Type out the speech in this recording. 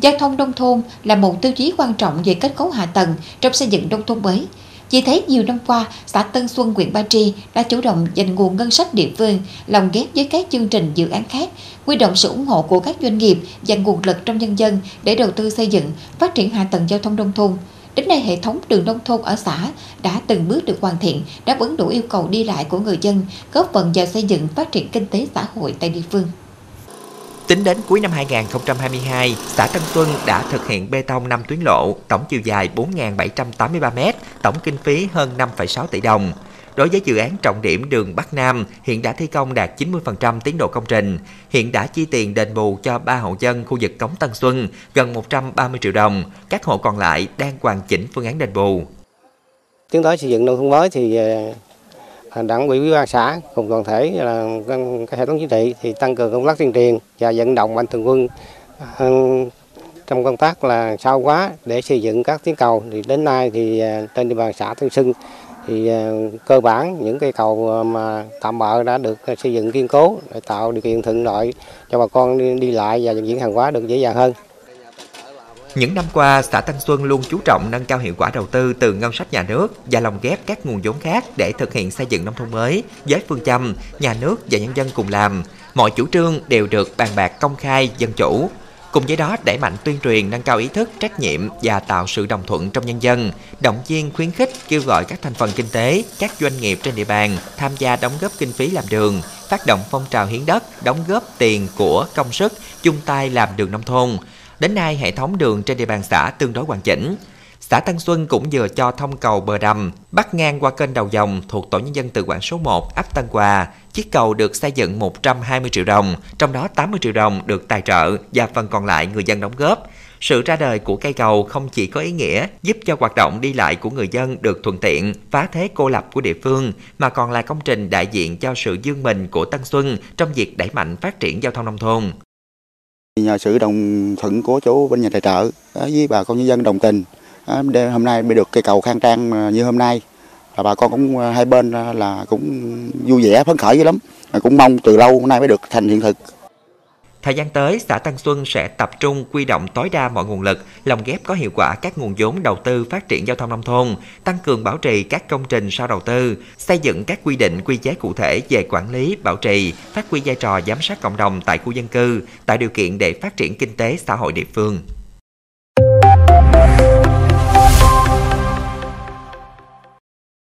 Giao thông nông thôn là một tiêu chí quan trọng về kết cấu hạ tầng trong xây dựng nông thôn mới. Chỉ thấy nhiều năm qua, xã Tân Xuân, huyện Ba Tri đã chủ động dành nguồn ngân sách địa phương, lồng ghép với các chương trình dự án khác, huy động sự ủng hộ của các doanh nghiệp và nguồn lực trong nhân dân để đầu tư xây dựng, phát triển hạ tầng giao thông nông thôn. Đến nay, hệ thống đường nông thôn ở xã đã từng bước được hoàn thiện, đáp ứng đủ yêu cầu đi lại của người dân, góp phần vào xây dựng phát triển kinh tế xã hội tại địa phương. Tính đến cuối năm 2022, xã Tân Xuân đã thực hiện bê tông 5 tuyến lộ, tổng chiều dài 4.783 m, tổng kinh phí hơn 5,6 tỷ đồng. Đối với dự án trọng điểm đường Bắc Nam, hiện đã thi công đạt 90% tiến độ công trình. Hiện đã chi tiền đền bù cho 3 hộ dân khu vực Cống Tân Xuân gần 130 triệu đồng. Các hộ còn lại đang hoàn chỉnh phương án đền bù. Tiến tới xây dựng nông thôn mới thì đảng ủy ủy ban xã cùng toàn thể là các hệ thống chính trị thì tăng cường công tác tuyên truyền và vận động mạnh thường quân à, trong công tác là sao quá để xây dựng các tuyến cầu thì đến nay thì à, trên địa bàn xã Tân Xuân thì à, cơ bản những cây cầu mà tạm bợ đã được xây dựng kiên cố để tạo điều kiện thuận lợi cho bà con đi, đi lại và vận chuyển hàng hóa được dễ dàng hơn. Những năm qua, xã Tân Xuân luôn chú trọng nâng cao hiệu quả đầu tư từ ngân sách nhà nước và lồng ghép các nguồn vốn khác để thực hiện xây dựng nông thôn mới với phương châm nhà nước và nhân dân cùng làm. Mọi chủ trương đều được bàn bạc công khai, dân chủ, Cùng với đó, đẩy mạnh tuyên truyền nâng cao ý thức, trách nhiệm và tạo sự đồng thuận trong nhân dân, động viên khuyến khích kêu gọi các thành phần kinh tế, các doanh nghiệp trên địa bàn tham gia đóng góp kinh phí làm đường, phát động phong trào hiến đất, đóng góp tiền của công sức, chung tay làm đường nông thôn. Đến nay, hệ thống đường trên địa bàn xã tương đối hoàn chỉnh. Xã Tân Xuân cũng vừa cho thông cầu bờ đầm bắt ngang qua kênh đầu dòng thuộc tổ nhân dân tự quản số 1 ấp Tân Hòa. Chiếc cầu được xây dựng 120 triệu đồng, trong đó 80 triệu đồng được tài trợ và phần còn lại người dân đóng góp. Sự ra đời của cây cầu không chỉ có ý nghĩa giúp cho hoạt động đi lại của người dân được thuận tiện, phá thế cô lập của địa phương, mà còn là công trình đại diện cho sự dương mình của Tân Xuân trong việc đẩy mạnh phát triển giao thông nông thôn. Nhờ sự đồng thuận của chú bên nhà tài trợ với bà con nhân dân đồng tình hôm nay mới được cây cầu khang trang như hôm nay. Là bà con cũng à, hai bên à, là cũng vui vẻ, phấn khởi dữ lắm. Cũng mong từ lâu hôm nay mới được thành hiện thực. Thời gian tới, xã Tân Xuân sẽ tập trung quy động tối đa mọi nguồn lực, lồng ghép có hiệu quả các nguồn vốn đầu tư phát triển giao thông nông thôn, tăng cường bảo trì các công trình sau đầu tư, xây dựng các quy định quy chế cụ thể về quản lý, bảo trì, phát huy vai trò giám sát cộng đồng tại khu dân cư, tạo điều kiện để phát triển kinh tế xã hội địa phương.